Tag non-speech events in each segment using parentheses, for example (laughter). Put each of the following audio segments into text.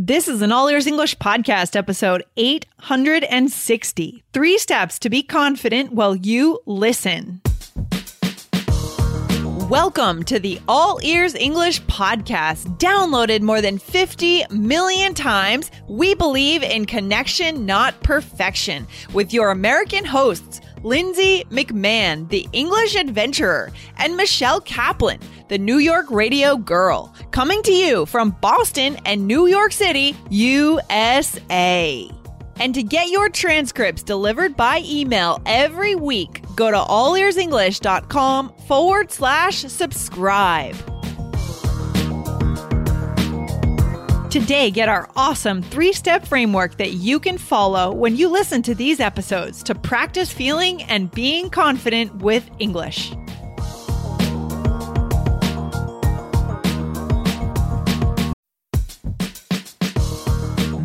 This is an All Ears English podcast, episode 860 Three Steps to Be Confident While You Listen. Welcome to the All Ears English podcast, downloaded more than 50 million times. We believe in connection, not perfection, with your American hosts, Lindsay McMahon, the English adventurer, and Michelle Kaplan, the New York radio girl, coming to you from Boston and New York City, USA. And to get your transcripts delivered by email every week, go to allearsenglish.com forward slash subscribe. Today, get our awesome three step framework that you can follow when you listen to these episodes to practice feeling and being confident with English.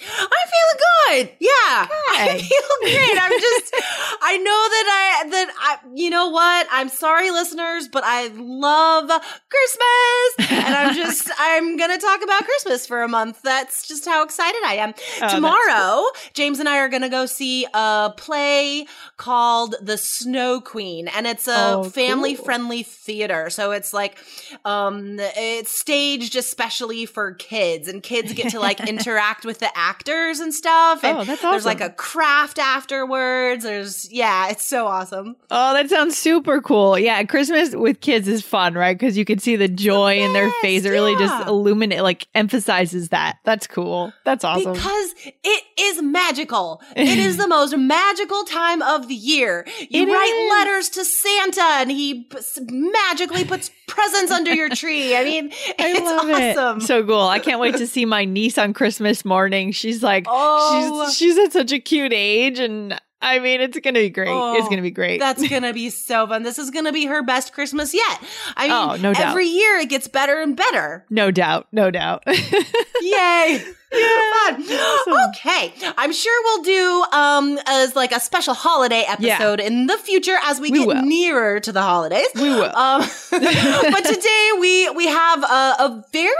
I'm feeling good. Yeah. I feel (laughs) great. I'm just I know that I that I you know what? I'm sorry listeners, but I love Christmas. And I'm (laughs) just I'm going to talk about Christmas for a month. That's just how excited I am. that's Tomorrow, James and I are going to go see a play called The Snow Queen and it's a Oh, family cool. friendly theater. So it's like um it's staged especially for kids and kids get to like (laughs) interact with the actors and stuff and Oh, that's awesome. there's like a craft afterwards there's yeah it's so awesome Oh, that sounds super cool. Yeah, Christmas with kids is fun, right? Because you can see the joy in their face. It really just yeah. illuminate, like emphasizes that. That's cool. That's awesome. because it is magical it is (laughs) the most magical time of the year you It write is. letters to santa and he p- magically puts presents under your tree i mean (laughs) I it's love awesome it. So cool. I can't wait to see my niece on Christmas morning. She's like, Oh. she's she's at such a cute age, and I mean, it's gonna be great. it's Oh, gonna be oh, great. That's (laughs) gonna be so fun. This is gonna be her best Christmas yet. I mean, Oh, no doubt. every year it gets better and better. no doubt, no doubt. (laughs) Yay! Yeah, (laughs) awesome. Okay, I'm sure we'll do um as like a special holiday episode in the future as we, We get will. nearer to the holidays. We will. (laughs) Um, (laughs) but today we we have a, a very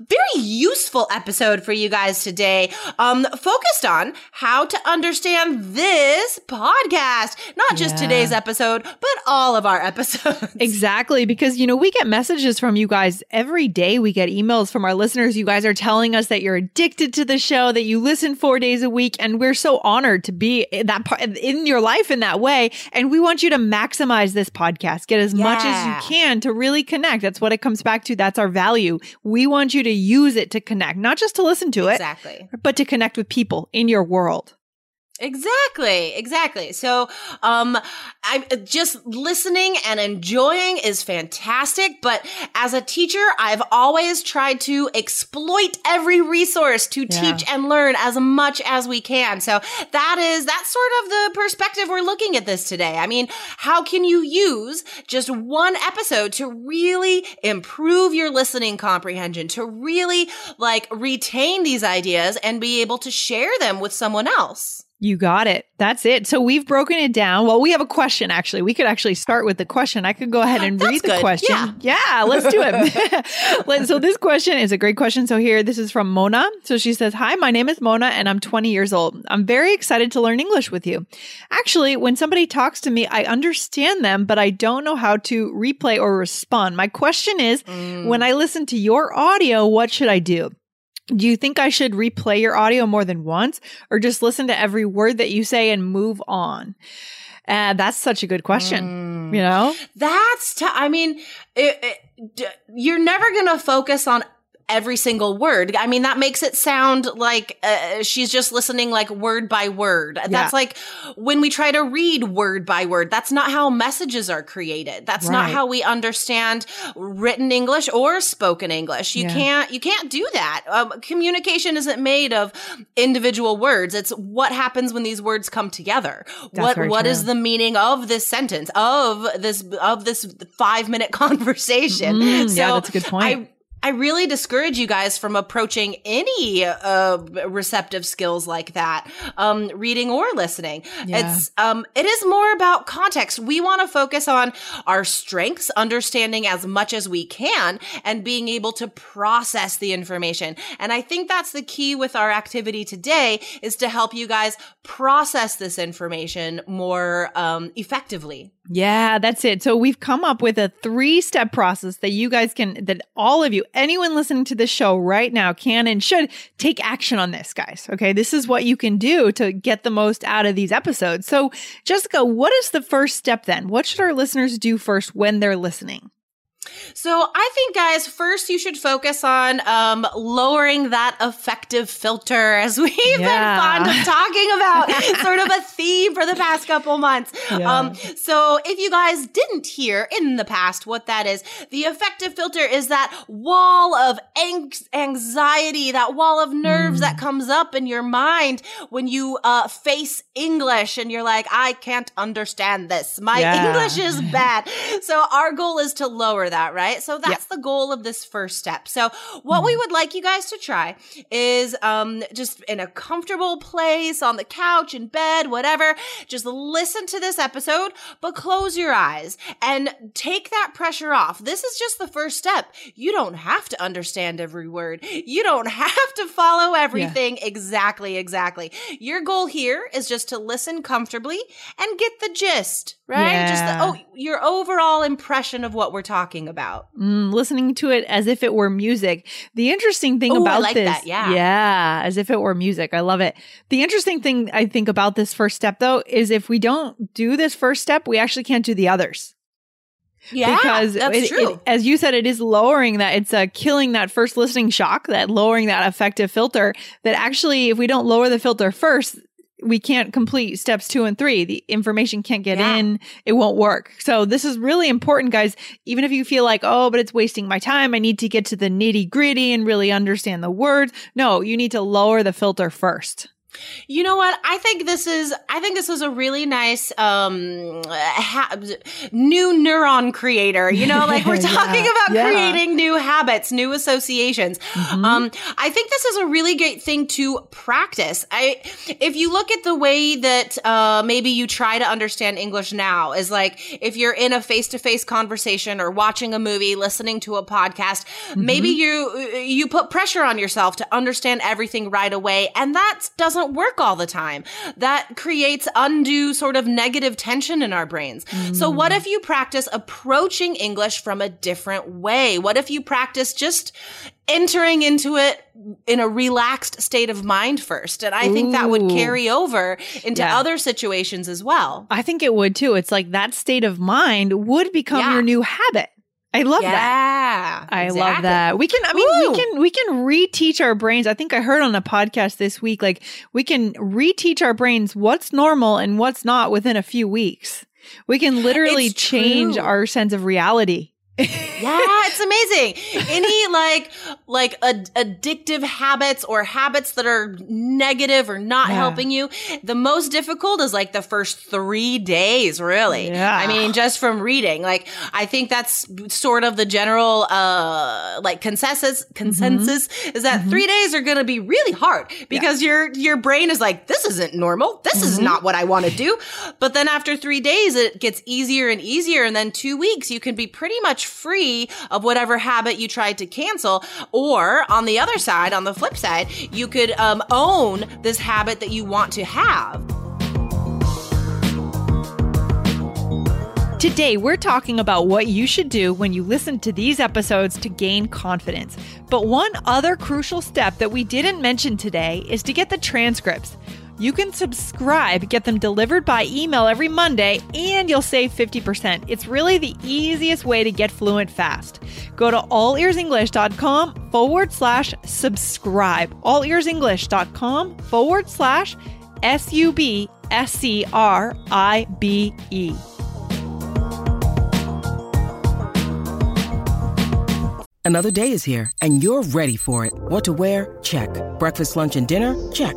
very useful episode for you guys today. Um, focused on how to understand this podcast, not just Yeah. today's episode, but all of our episodes. Exactly, because you know, we get messages from you guys every day. We get emails from our listeners. You guys are telling us that you're addicted to the show, that you listen four days a week, and we're so honored to be in that part in your life in that way. And we want you to maximize this podcast, get as much as you can to really connect. That's what it comes back to. That's our value. We want you to use it to connect, not just to listen to it, Exactly. but to connect with people in your world. Exactly, exactly. So, um, I'm just listening and enjoying is fantastic. But as a teacher, I've always tried to exploit every resource to Yeah. teach and learn as much as we can. So that is, that's sort of the perspective we're looking at this today. I mean, how can you use just one episode to really improve your listening comprehension, to really like retain these ideas and be able to share them with someone else? You got it. That's it. So we've broken it down. Well, we have a question actually. We could actually start with the question. I could go ahead and That's read the good. question. Yeah. yeah, let's do it. (laughs) So this question is a great question. So here, this is from Mona. So she says, Hi, my name is Mona and I'm 20 years old. I'm very excited to learn English with you. Actually, when somebody talks to me, I understand them, but I don't know how to replay or respond. My question is, Mm. when I listen to your audio, what should I do? Do you think I should replay your audio more than once or just listen to every word that you say and move on? Uh, that's such a good question. Mm. You know? That's, t- I mean, it, it, d- you're never going to focus on every single word. I mean, that makes it sound like uh, she's just listening like word by word. That's like when we try to read word by word. That's not how messages are created. That's not how we understand written English or spoken English. You Yeah. can't, you can't do that. Um, communication isn't made of individual words. It's what happens when these words come together. what, very what true. is the meaning of this sentence of this of this five minute (laughs) conversation Mm, so yeah, that's a good point. i I really discourage you guys from approaching any uh, receptive skills like that, um, reading or listening. Yeah. It's um, it is more about context. We want to focus on our strengths, understanding as much as we can, and being able to process the information. And I think that's the key with our activity today is to help you guys process this information more um, effectively. Yeah, that's it. So we've come up with a three step process that you guys can, that all of you, anyone listening to this show right now can and should take action on this, guys. Okay. This is what you can do to get the most out of these episodes. So, Jessica, what is the first step then? What should our listeners do first when they're listening? So I think, guys, first you should focus on um, lowering that affective filter, as (laughs) we've Yeah. been fond of talking about, (laughs) sort of a theme for the past couple months. Yeah. Um, so if you guys didn't hear in the past what that is, the affective filter is that wall of ang- anxiety, that wall of nerves Mm. that comes up in your mind when you uh, face English and you're like, I can't understand this. My Yeah. English is bad. (laughs) So our goal is to lower that, right? So that's the goal of this first step. So what we would like you guys to try is um just in a comfortable place on the couch in bed, whatever, just listen to this episode, but close your eyes and take that pressure off. This is just the first step. You don't have to understand every word. You don't (laughs) have to follow everything exactly exactly. Your goal here is just to listen comfortably and get the gist, right? Yeah. Just the, oh, your overall impression of what we're talking about. Mm, listening to it as if it were music. The interesting thing Ooh, about like this, that, yeah. yeah, as if it were music. I love it. The interesting thing I think about this first step though is if we don't do this first step, we actually can't do the others. Yeah, because that's it- true. it- as you said, it is lowering that. It's uh, killing that first listening shock, that lowering that affective filter. That actually, if we don't lower the filter first, we can't complete steps two and three. The information can't get Yeah. in. It won't work. So this is really important, guys. Even if you feel like, oh, but it's wasting my time. I need to get to the nitty gritty and really understand the words. No, you need to lower the filter first. You know what? I think this is I think this is a really nice um ha- new neuron creator. You know, like we're (laughs) Yeah, talking about yeah. creating new habits, new associations. Mhm. Um I think this is a really great thing to practice. I if you look at the way that uh maybe you try to understand English now is like if you're in a face-to-face conversation or watching a movie, listening to a podcast, maybe you you put pressure on yourself to understand everything right away and that doesn't work all the time. That creates undue sort of negative tension in our brains. So mm. what if you practice approaching English from a different way? What if you practice just entering into it in a relaxed state of mind first? And I think that would carry over into Yeah. other situations as well. I think it would too. It's like that state of mind would become Yeah. your new habit. I love that. yeah. I love that. We can I mean Woo. we can we can reteach our brains. I think I heard on a podcast this week like we can reteach our brains what's normal and what's not within a few weeks. We can literally It's change true. our sense of reality yeah, it's amazing. Any like like ad- addictive habits or habits that are negative or not Yeah. helping you, the most difficult is like the first 3 days, really. Yeah. I mean, just from reading. Like I think that's sort of the general uh like consensus consensus mm-hmm. is that mm-hmm. 3 days are going to be really hard because your your brain is like this isn't normal. This is mm-hmm. not what I want to do. But then after 3 days it gets easier and easier and then 2 weeks you can be pretty much free of whatever habit you tried to cancel or on the other side on the flip side you could um, own this habit that you want to have Today, we're talking about what you should do when you listen to these episodes to gain confidence. But one other crucial step that we didn't mention today is to get the transcripts. You can subscribe, get them delivered by email every Monday, and you'll save 50%. It's really the easiest way to get fluent fast. Go to allearsenglish.com forward slash subscribe. Allearsenglish.com forward slash S U B S C R I B E. Another day is here, and you're ready for it. What to wear? Check. Breakfast, lunch, and dinner? Check.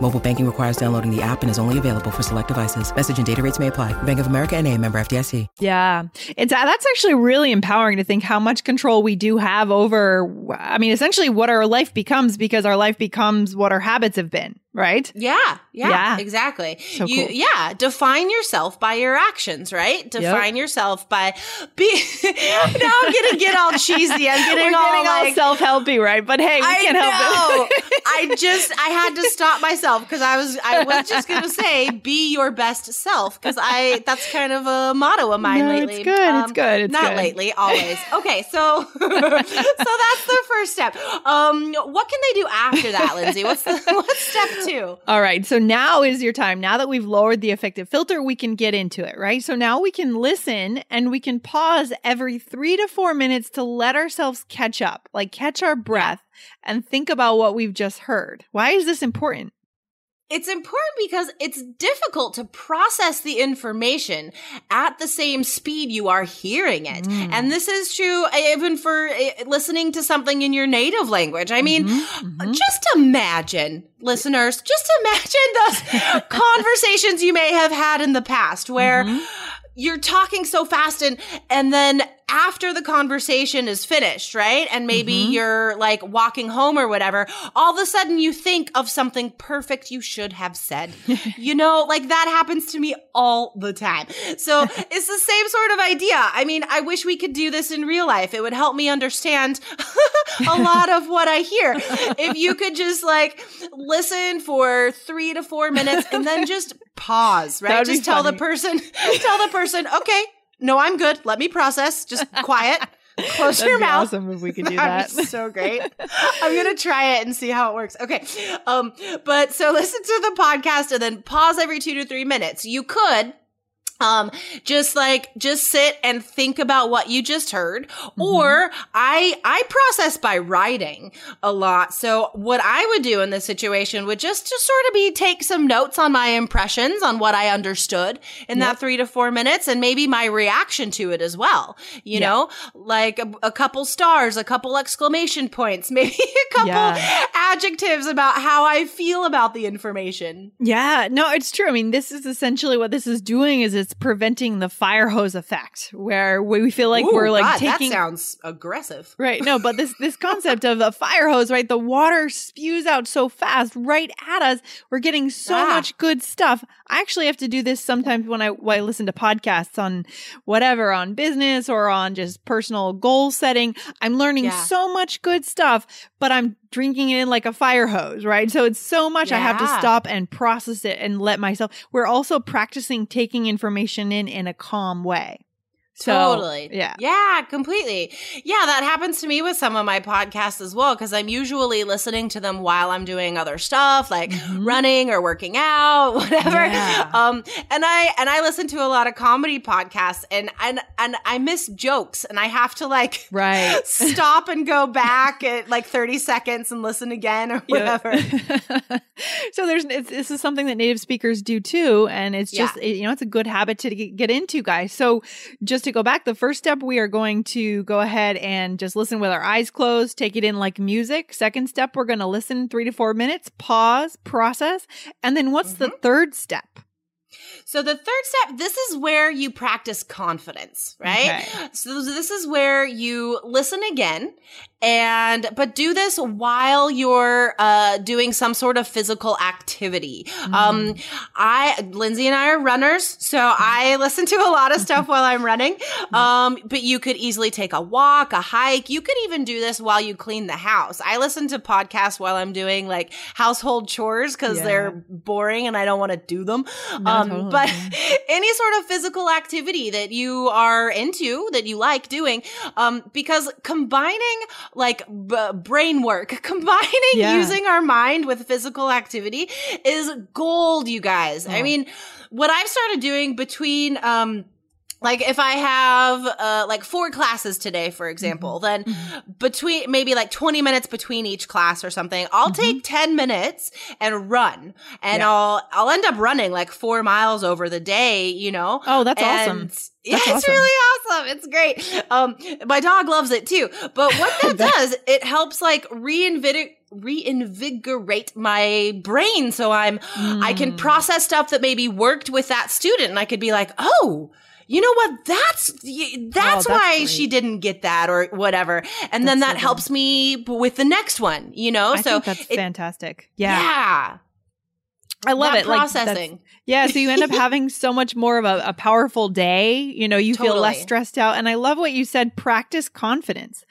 Mobile banking requires downloading the app and is only available for select devices. Message and data rates may apply. Bank of America and a member FDIC. Yeah. It's uh, that's actually really empowering to think how much control we do have over I mean essentially what our life becomes because our life becomes what our habits have been, right? Yeah, yeah, Yeah. exactly. So you, cool. yeah, define yourself by your actions, right? Define yourself by be. (laughs) now I'm gonna get all cheesy. I'm getting We're all all like. self-helpy, right? But hey, we I can't know. help it. (laughs) I just I had to stop myself because I was I was just gonna say be your best self because I that's kind of a motto of mine No, it's lately. good, it's good, it's not good. lately, (laughs) always. Okay, so so that's the first step. Um, what can they do after that, Lindsay? What's the what's step All right. So now is your time. Now that we've lowered the affective filter, we can get into it, right? So now we can listen and we can pause every three to four minutes to let ourselves catch up, like catch our breath and think about what we've just heard. Why is this important? It's important because it's difficult to process the information at the same speed you are hearing it. Mm. And this is true even for uh, listening to something in your native language. I mean, Mm-hmm, just imagine, listeners, just imagine those (laughs) conversations you may have had in the past where Mm-hmm. you're talking so fast and and then after the conversation is finished, right? And maybe Mm-hmm. you're like walking home or whatever, all of a sudden you think of something perfect you should have said. (laughs) you know, like that happens to me all the time. So (laughs) it's the same sort of idea. I mean, I wish we could do this in real life. It would help me understand (laughs) a lot of what I hear. If you could just like listen for three to four minutes and then just pause, right? That would be Just tell the funny. person, tell the person, okay, no, I'm good. Let me process. Just (laughs) quiet. Close That'd your be mouth. awesome if we could (laughs) do that. so great. I'm gonna try it and see how it works. Okay. Um, but so (laughs) listen to the podcast and then pause every two to three minutes. You could um just like just sit and think about what you just heard Mm-hmm. or i i process by writing a lot so what i would do in this situation would just to sort of be take some notes on my impressions on what i understood in that three to four minutes and maybe my reaction to it as well you Yeah. know like a, a couple stars a couple exclamation points (laughs) maybe a couple Yeah. adjectives about how i feel about the information Yeah, no, it's true. I mean, this is essentially what this is doing is it's preventing the fire hose effect where we feel like Ooh, we're like God, taking that sounds aggressive Right. No, but this this (laughs) concept of a fire hose, right? The water spews out so fast right at us. We're getting so Ah. much good stuff. I actually have to do this sometimes when I when I listen to podcasts on whatever, on business or on just personal goal setting. I'm learning Yeah. so much good stuff, but I'm drinking it in like a fire hose, right? So it's so much I have to stop and process it and let myself. We're also practicing taking information in in a calm way. So, totally. Yeah. Yeah, completely. Yeah, that happens to me with some of my podcasts as well because I'm usually listening to them while I'm doing other stuff like Mhm. running or working out, (laughs) whatever. Yeah. Um and I and I listen to a lot of comedy podcasts and and and I miss jokes and I have to like Right. (laughs) stop and go back at like 30 seconds and listen again or whatever. (laughs) so there's it's, this is something that native speakers do too and it's just Yeah. you know it's a good habit to get, get into guys so just to go back the first step we are going to go ahead and just listen with our eyes closed take it in like music second step we're going to listen 3 to 4 minutes pause process and then what's the mm-hmm. third step So the third step, this is where you practice confidence, right? Okay. So this is where you listen again and but do this while you're uh doing some sort of physical activity. Um I Lindsay and I are runners, so I listen to a lot of stuff while I'm running. Um but you could easily take a walk, a hike. You could even do this while you clean the house. I listen to podcasts while I'm doing like household chores cuz Yeah. they're boring and I don't want to do them. No, um totally. but (laughs) any sort of physical activity that you are into that you like doing um because combining like b- brain work (laughs) combining Yeah. using our mind with physical activity is gold you guys i Oh. mean what i've started doing between um like if I have uh like four classes today, for example, then between maybe like 20 minutes between each class or something, I'll take 10 minutes and run. And Yeah. I'll I'll end up running like four miles over the day, you know? oh that's And- awesome Yeah, That's it's awesome. really awesome. It's great. Um, my dog loves it too. But what that (laughs) does, it helps like reinvigorate reinvigorate my brain so I'm I can Mm. process stuff that maybe worked with that student and I could be like, "Oh, you know what? That's that's, oh, that's why she didn't get that or whatever." And then That's so that good. helps me with the next one, you know? I so think that's it- fantastic yeah. yeah I love That it. Like, processing. yeah, so you end up (laughs) having so much more of a, a powerful day. You know, you feel less stressed out. And I love what you said. Practice confidence.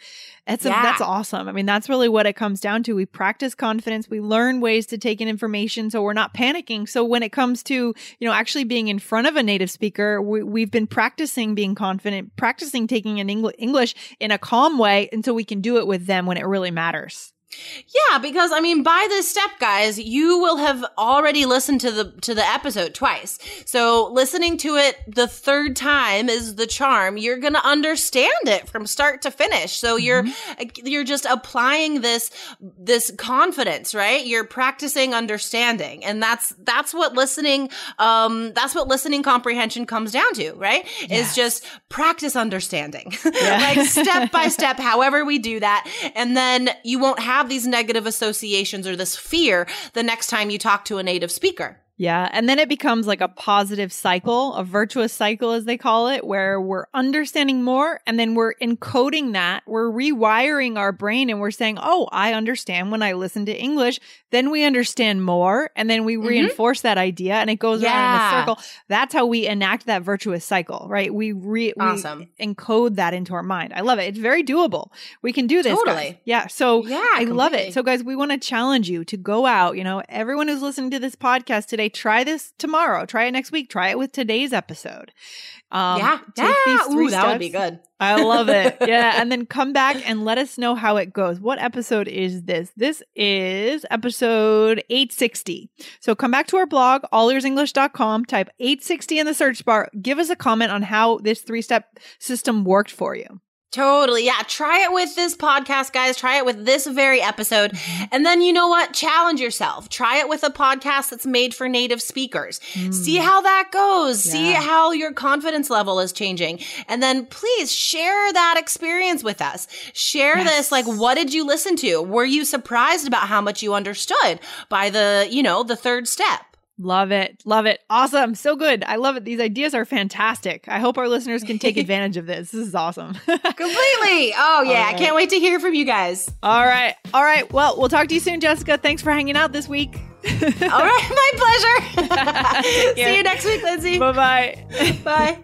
That's a, that's awesome. I mean, that's really what it comes down to. We practice confidence. We learn ways to take in information, so we're not panicking. So when it comes to you know actually being in front of a native speaker, we, we've been practicing being confident, practicing taking in Engl- English in a calm way, until we can do it with them when it really matters. Yeah, because I mean, by this step, guys, you will have already listened to the to the episode twice. So listening to it the third time is the charm. You're gonna understand it from start to finish. So you're you're just applying this this confidence, right? You're practicing understanding, and that's that's what listening um that's what listening comprehension comes down to, right? Yes. Is just practice understanding, (laughs) Yeah. like step by (laughs) step, however we do that, and then you won't have these negative associations or this fear the next time you talk to a native speaker. Yeah. And then it becomes like a positive cycle, a virtuous cycle, as they call it, where we're understanding more and then we're encoding that. We're rewiring our brain and we're saying, Oh, I understand when I listen to English. Then we understand more and then we Mhm. reinforce that idea and it goes around in a circle. That's how we enact that virtuous cycle, right? We, re- Awesome. we encode that into our mind. I love it. It's very doable. We can do this. guys. Totally. Yeah. So Yeah, I love it. So, guys, we want to challenge you to go out. You know, everyone who's listening to this podcast today, try this tomorrow. Try it next week. Try it with today's episode. Um, yeah, yeah. Ooh, that would be good. I love it. (laughs) Yeah. And then come back and let us know how it goes. What episode is this? This is episode 860. So come back to our blog, allearsenglish.com, type 860 in the search bar. Give us a comment on how this three step system worked for you. Totally. Yeah. Try it with this podcast, guys. Try it with this very episode. And then you know what? Challenge yourself. Try it with a podcast that's made for native speakers. See how that goes. See Mm. How your confidence level is changing. And then please share that experience with us. Share Yes. this. Like, what did you listen to? Were you surprised about how much you understood by the, you know, the third step? Love it. Love it. Awesome. So good. I love it. These ideas are fantastic. I hope our listeners can take (laughs) advantage of this. This is awesome. (laughs) Completely. Oh, yeah. I can't wait to hear from you guys. All right. All right. Well, we'll talk to you soon, Jessica. Thanks for hanging out this week. All right. (laughs) My pleasure. See you next week, Lindsay. Bye bye bye.